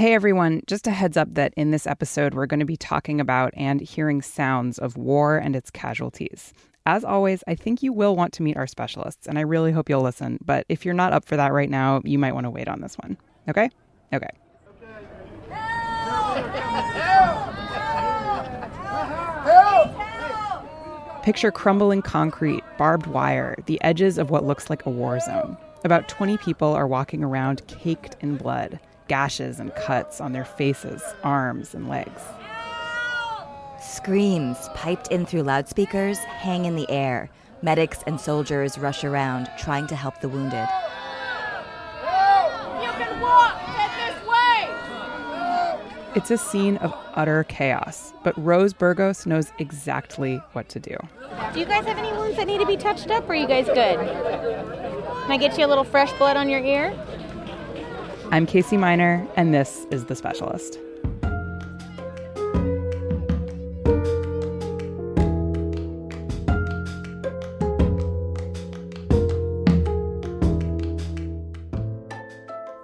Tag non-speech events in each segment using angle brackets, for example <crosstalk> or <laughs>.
Hey everyone, just a heads up that in this episode we're going to be talking about and hearing sounds of war and its casualties. As always, I think you will want to meet our specialists, and I really hope you'll listen. But if you're not up for that right now, you might want to wait on this one. Okay? Okay. Picture crumbling concrete, barbed wire, the edges of what looks like a war zone. About 20 people are walking around caked in blood, gashes and cuts on their faces, arms, and legs. Screams piped in through loudspeakers hang in the air. Medics and soldiers rush around, trying to help the wounded. It's a scene of utter chaos, but Rose Burgos knows exactly what to do. Do you guys have any wounds that need to be touched up, or are you guys good? Can I get you a little fresh blood on your ear? I'm Casey Miner, and this is The Specialist.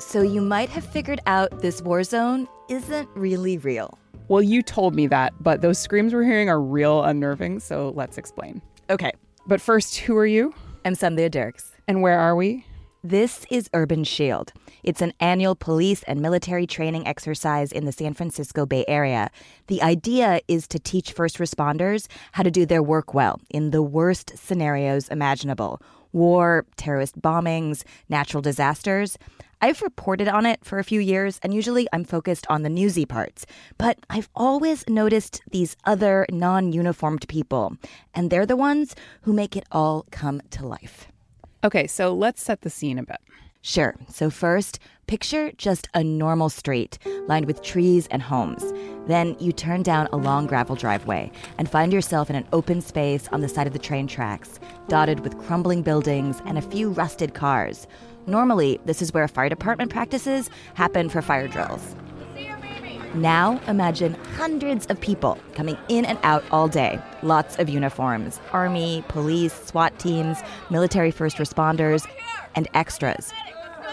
So you might have figured out this war zone isn't really real. Well, you told me that, but those screams we're hearing are real unnerving, so let's explain. Okay. But first, who are you? I'm Sandhya Dirks. And where are we? This is Urban Shield. It's an annual police and military training exercise in the San Francisco Bay Area. The idea is to teach first responders how to do their work well in the worst scenarios imaginable war, terrorist bombings, natural disasters. I've reported on it for a few years, and usually I'm focused on the newsy parts. But I've always noticed these other non uniformed people, and they're the ones who make it all come to life. Okay, so let's set the scene a bit. Sure. So, first, picture just a normal street lined with trees and homes. Then you turn down a long gravel driveway and find yourself in an open space on the side of the train tracks, dotted with crumbling buildings and a few rusted cars. Normally, this is where fire department practices happen for fire drills. Now imagine hundreds of people coming in and out all day. Lots of uniforms army, police, SWAT teams, military first responders, and extras.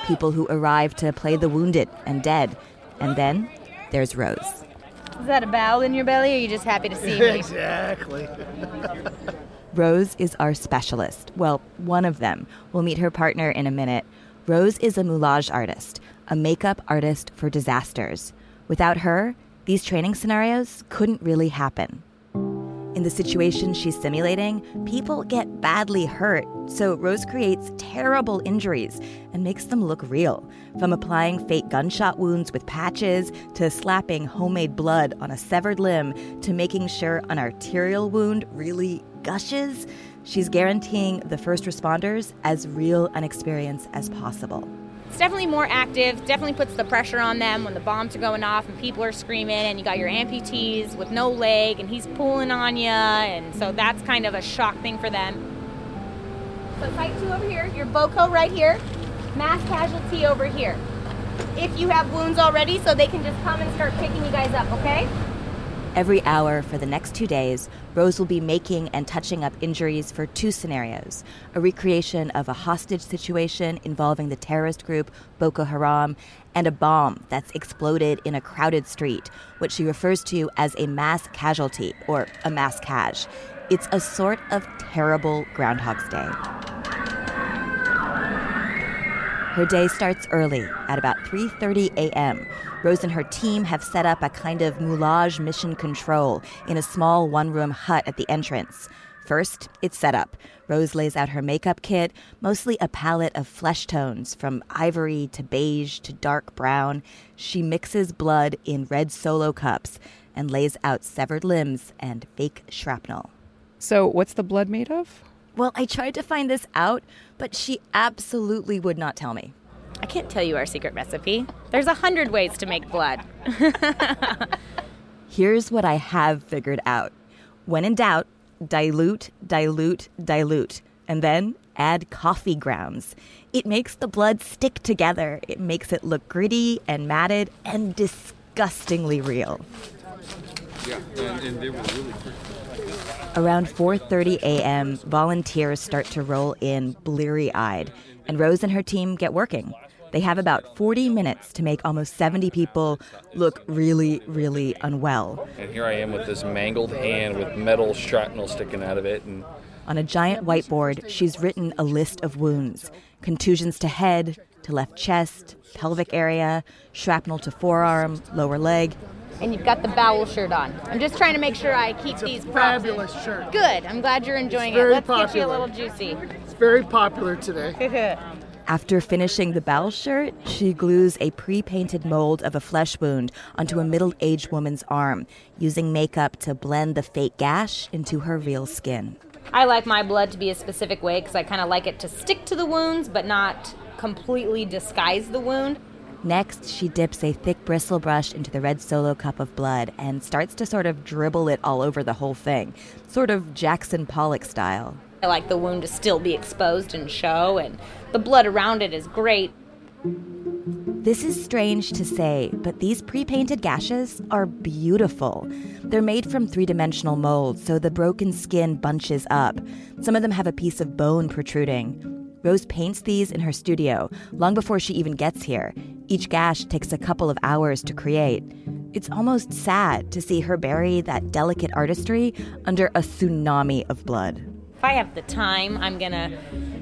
People who arrive to play the wounded and dead. And then there's Rose. Is that a bowel in your belly, or are you just happy to see me? <laughs> exactly. <laughs> Rose is our specialist. Well, one of them. We'll meet her partner in a minute. Rose is a moulage artist, a makeup artist for disasters. Without her, these training scenarios couldn't really happen. In the situation she's simulating, people get badly hurt, so Rose creates terrible injuries and makes them look real. From applying fake gunshot wounds with patches, to slapping homemade blood on a severed limb, to making sure an arterial wound really gushes, she's guaranteeing the first responders as real an experience as possible. It's definitely more active, definitely puts the pressure on them when the bombs are going off and people are screaming and you got your amputees with no leg and he's pulling on you and so that's kind of a shock thing for them. So site two over here, your Boko right here, mass casualty over here. If you have wounds already so they can just come and start picking you guys up, okay? Every hour for the next two days, Rose will be making and touching up injuries for two scenarios a recreation of a hostage situation involving the terrorist group Boko Haram, and a bomb that's exploded in a crowded street, which she refers to as a mass casualty or a mass cash. It's a sort of terrible Groundhog's Day. Her day starts early at about 3:30 a.m. Rose and her team have set up a kind of moulage mission control in a small one-room hut at the entrance. First, it's set up. Rose lays out her makeup kit, mostly a palette of flesh tones from ivory to beige to dark brown. She mixes blood in red solo cups and lays out severed limbs and fake shrapnel. So, what's the blood made of? Well, I tried to find this out, but she absolutely would not tell me. I can't tell you our secret recipe. There's a hundred ways to make blood. <laughs> Here's what I have figured out. When in doubt, dilute, dilute, dilute, and then add coffee grounds. It makes the blood stick together. It makes it look gritty and matted and disgustingly real. Yeah, and, and they were really Around 4:30 a.m., volunteers start to roll in bleary-eyed, and Rose and her team get working. They have about 40 minutes to make almost 70 people look really, really unwell. And here I am with this mangled hand with metal shrapnel sticking out of it. And On a giant whiteboard, she's written a list of wounds contusions to head, to left chest, pelvic area, shrapnel to forearm, lower leg. And you've got the bowel shirt on. I'm just trying to make sure I keep these props in. Fabulous shirt. Good. I'm glad you're enjoying it. very Let's get you a little juicy. It's very popular today. <laughs> After finishing the bowel shirt, she glues a pre painted mold of a flesh wound onto a middle aged woman's arm, using makeup to blend the fake gash into her real skin. I like my blood to be a specific way because I kind of like it to stick to the wounds but not completely disguise the wound. Next, she dips a thick bristle brush into the red solo cup of blood and starts to sort of dribble it all over the whole thing, sort of Jackson Pollock style. I like the wound to still be exposed and show, and the blood around it is great. This is strange to say, but these pre painted gashes are beautiful. They're made from three dimensional molds, so the broken skin bunches up. Some of them have a piece of bone protruding. Rose paints these in her studio long before she even gets here. Each gash takes a couple of hours to create. It's almost sad to see her bury that delicate artistry under a tsunami of blood. If I have the time, I'm gonna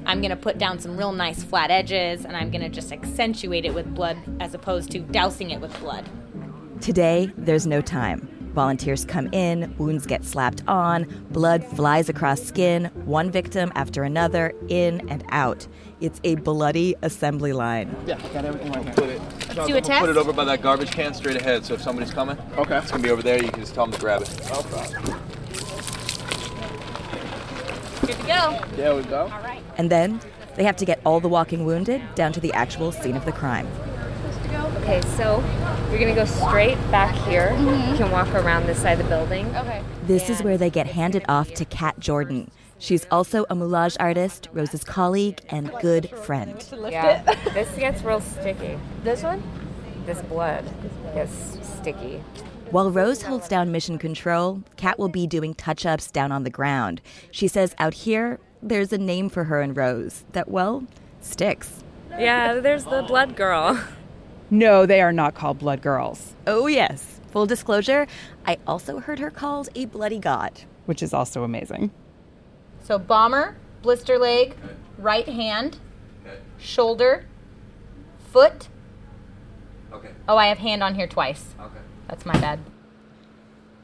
I'm gonna put down some real nice flat edges and I'm gonna just accentuate it with blood as opposed to dousing it with blood. Today, there's no time. Volunteers come in, wounds get slapped on, blood flies across skin, one victim after another, in and out. It's a bloody assembly line. Yeah, got everything right Put it. Let's do a test. Put it over by that garbage can straight ahead. So if somebody's coming, Okay. it's gonna be over there. You can just tell them to grab it. Good to go. There we go. All right. And then they have to get all the walking wounded down to the actual scene of the crime. Okay, so you're gonna go straight back here. Mm-hmm. You can walk around this side of the building. Okay. This is where they get handed off to Kat Jordan. She's also a moulage artist, Rose's colleague, and good friend. Yeah, <laughs> this gets real sticky. This one? This blood gets sticky. While Rose holds down mission control, Kat will be doing touch ups down on the ground. She says out here, there's a name for her and Rose that, well, sticks. Yeah, there's the blood girl. No, they are not called blood girls, Oh, yes. Full disclosure, I also heard her called a bloody god. which is also amazing. So bomber, blister leg, right hand, shoulder, foot. Okay. Oh, I have hand on here twice. Okay. That's my bad.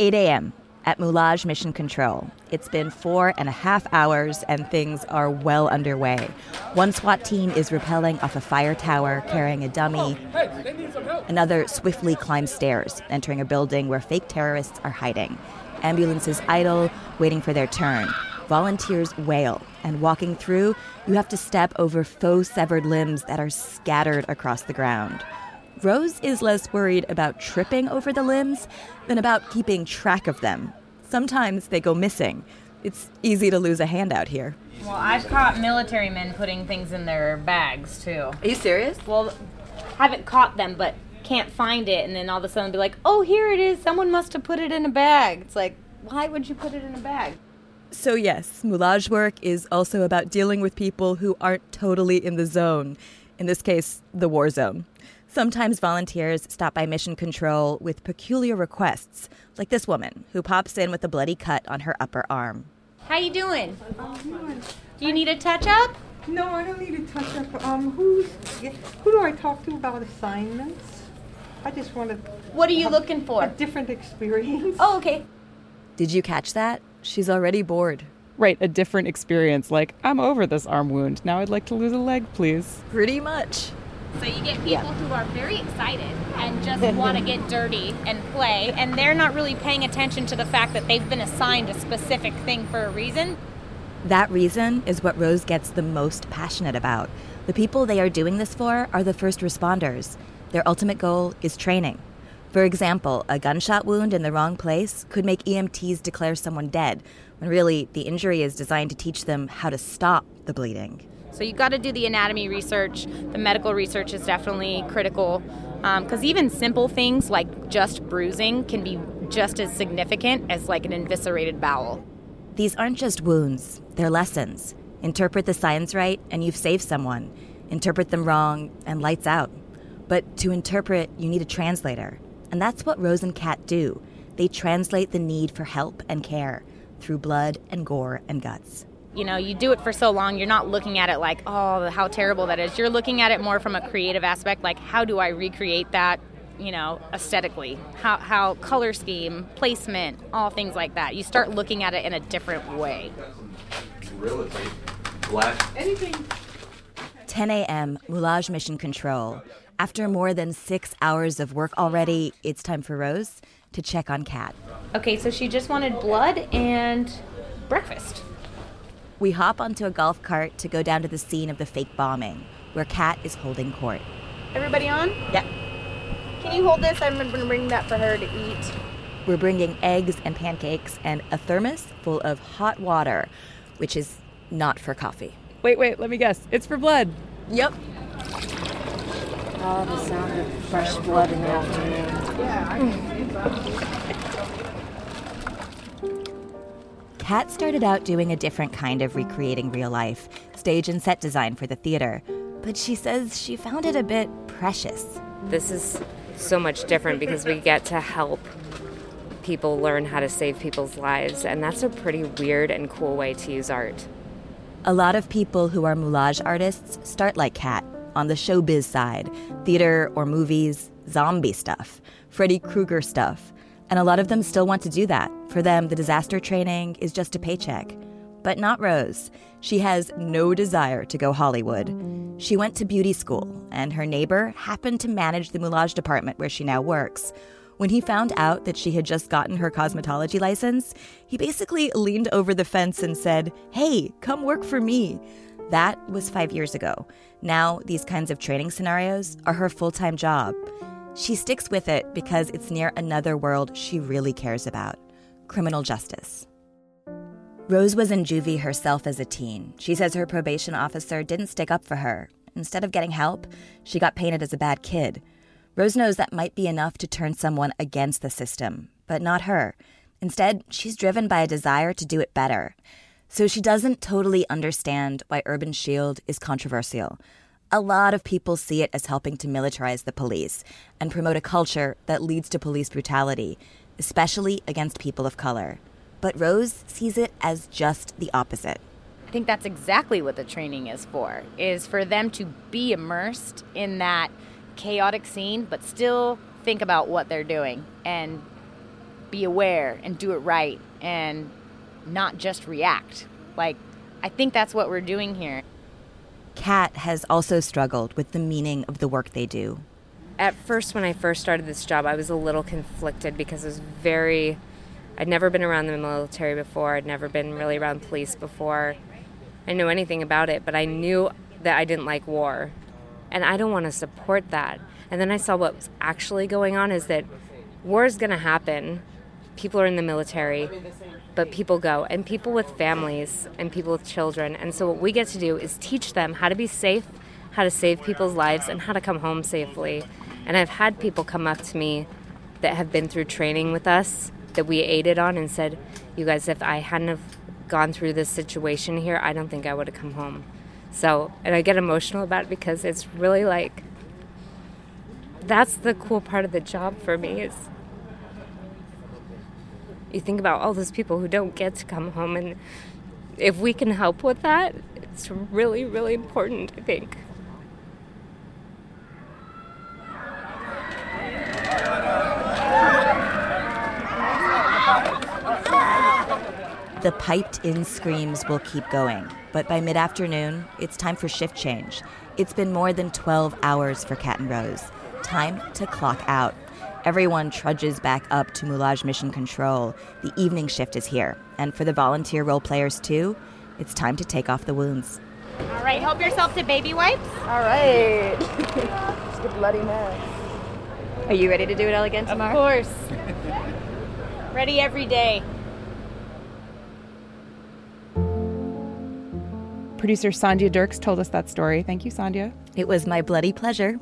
8 a.m. at Moulage Mission Control. It's been four and a half hours and things are well underway. One SWAT team is rappelling off a fire tower carrying a dummy. Another swiftly climbs stairs, entering a building where fake terrorists are hiding. Ambulances idle, waiting for their turn. Volunteers wail, and walking through, you have to step over faux severed limbs that are scattered across the ground. Rose is less worried about tripping over the limbs than about keeping track of them. Sometimes they go missing. It's easy to lose a hand out here. Well, I've caught military men putting things in their bags too. Are you serious? Well, haven't caught them, but can't find it, and then all of a sudden be like, "Oh, here it is! Someone must have put it in a bag." It's like, why would you put it in a bag? So, yes, moulage work is also about dealing with people who aren't totally in the zone. In this case, the war zone. Sometimes volunteers stop by mission control with peculiar requests, like this woman who pops in with a bloody cut on her upper arm. How you doing? Do you need a touch up? No, I don't need a touch up. Um, who's, who do I talk to about assignments? I just want a, What are you looking for? a different experience. Oh, okay. Did you catch that? She's already bored. Right, a different experience. Like, I'm over this arm wound. Now I'd like to lose a leg, please. Pretty much. So you get people who are very excited and just <laughs> want to get dirty and play, and they're not really paying attention to the fact that they've been assigned a specific thing for a reason. That reason is what Rose gets the most passionate about. The people they are doing this for are the first responders. Their ultimate goal is training. For example, a gunshot wound in the wrong place could make EMTs declare someone dead, when really the injury is designed to teach them how to stop the bleeding. So you've got to do the anatomy research. The medical research is definitely critical um, because even simple things like just bruising can be just as significant as like an inviscerated bowel. These aren't just wounds, they're lessons. Interpret the signs right, and you've saved someone. interpret them wrong, and lights out. But to interpret, you need a translator. And that's what Rose and Kat do. They translate the need for help and care through blood and gore and guts. You know, you do it for so long, you're not looking at it like, oh, how terrible that is. You're looking at it more from a creative aspect, like, how do I recreate that, you know, aesthetically? How, how color scheme, placement, all things like that. You start looking at it in a different way. Anything. 10 a.m., Moulage Mission Control. After more than six hours of work already, it's time for Rose to check on Kat. Okay, so she just wanted blood and breakfast. We hop onto a golf cart to go down to the scene of the fake bombing, where Kat is holding court. Everybody on? Yeah. Can you hold this? I'm going to bring that for her to eat. We're bringing eggs and pancakes and a thermos full of hot water, which is not for coffee. Wait, wait, let me guess. It's for blood. Yep. Oh, the sound of fresh blood in the afternoon. Kat started out doing a different kind of recreating real life, stage and set design for the theater, but she says she found it a bit precious. This is so much different because we get to help people learn how to save people's lives, and that's a pretty weird and cool way to use art. A lot of people who are moulage artists start like Kat, on the showbiz side theater or movies, zombie stuff, Freddy Krueger stuff. And a lot of them still want to do that. For them, the disaster training is just a paycheck. But not Rose. She has no desire to go Hollywood. She went to beauty school, and her neighbor happened to manage the moulage department where she now works. When he found out that she had just gotten her cosmetology license, he basically leaned over the fence and said, Hey, come work for me. That was five years ago. Now, these kinds of training scenarios are her full time job. She sticks with it because it's near another world she really cares about criminal justice. Rose was in juvie herself as a teen. She says her probation officer didn't stick up for her. Instead of getting help, she got painted as a bad kid. Rose knows that might be enough to turn someone against the system, but not her. Instead, she's driven by a desire to do it better. So she doesn't totally understand why Urban Shield is controversial. A lot of people see it as helping to militarize the police and promote a culture that leads to police brutality, especially against people of color. But Rose sees it as just the opposite. I think that's exactly what the training is for, is for them to be immersed in that chaotic scene, but still think about what they're doing and be aware and do it right and not just react. Like, I think that's what we're doing here. Kat has also struggled with the meaning of the work they do. At first, when I first started this job, I was a little conflicted because it was very. I'd never been around the military before, I'd never been really around police before. I didn't anything about it, but I knew that I didn't like war. And I don't want to support that. And then I saw what was actually going on is that war is going to happen. People are in the military, but people go, and people with families and people with children. And so, what we get to do is teach them how to be safe, how to save people's lives, and how to come home safely. And I've had people come up to me that have been through training with us that we aided on and said, You guys, if I hadn't have gone through this situation here, I don't think I would have come home. So, and I get emotional about it because it's really like that's the cool part of the job for me is you think about all those people who don't get to come home and if we can help with that, it's really really important, I think. The piped in screams will keep going, but by mid afternoon, it's time for shift change. It's been more than 12 hours for Kat and Rose. Time to clock out. Everyone trudges back up to Moulage Mission Control. The evening shift is here. And for the volunteer role players, too, it's time to take off the wounds. All right, help yourself to baby wipes. All right. <laughs> Let's get bloody mess. Are you ready to do it all again tomorrow? Of course. <laughs> Ready every day. Producer Sandhya Dirks told us that story. Thank you, Sandhya. It was my bloody pleasure.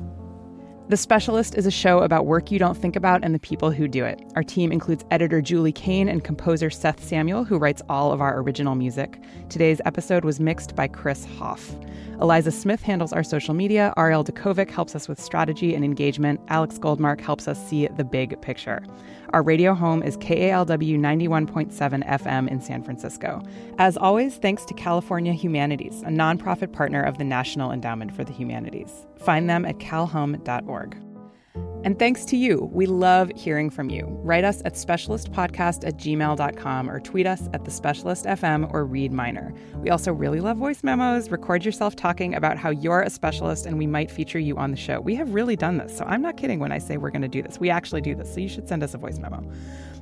The Specialist is a show about work you don't think about and the people who do it. Our team includes editor Julie Kane and composer Seth Samuel, who writes all of our original music. Today's episode was mixed by Chris Hoff. Eliza Smith handles our social media. Ariel Dakovic helps us with strategy and engagement. Alex Goldmark helps us see the big picture. Our radio home is KALW 91.7 FM in San Francisco. As always, thanks to California Humanities, a nonprofit partner of the National Endowment for the Humanities. Find them at calhum.org. And thanks to you. We love hearing from you. Write us at specialistpodcast at gmail.com or tweet us at the Specialist FM or Read Minor. We also really love voice memos. Record yourself talking about how you're a specialist and we might feature you on the show. We have really done this, so I'm not kidding when I say we're going to do this. We actually do this, so you should send us a voice memo.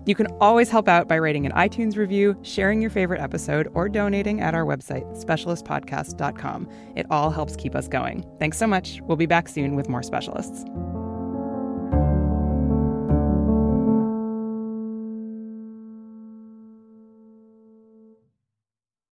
You can always help out by writing an iTunes review, sharing your favorite episode, or donating at our website, specialistpodcast.com. It all helps keep us going. Thanks so much. We'll be back soon with more specialists.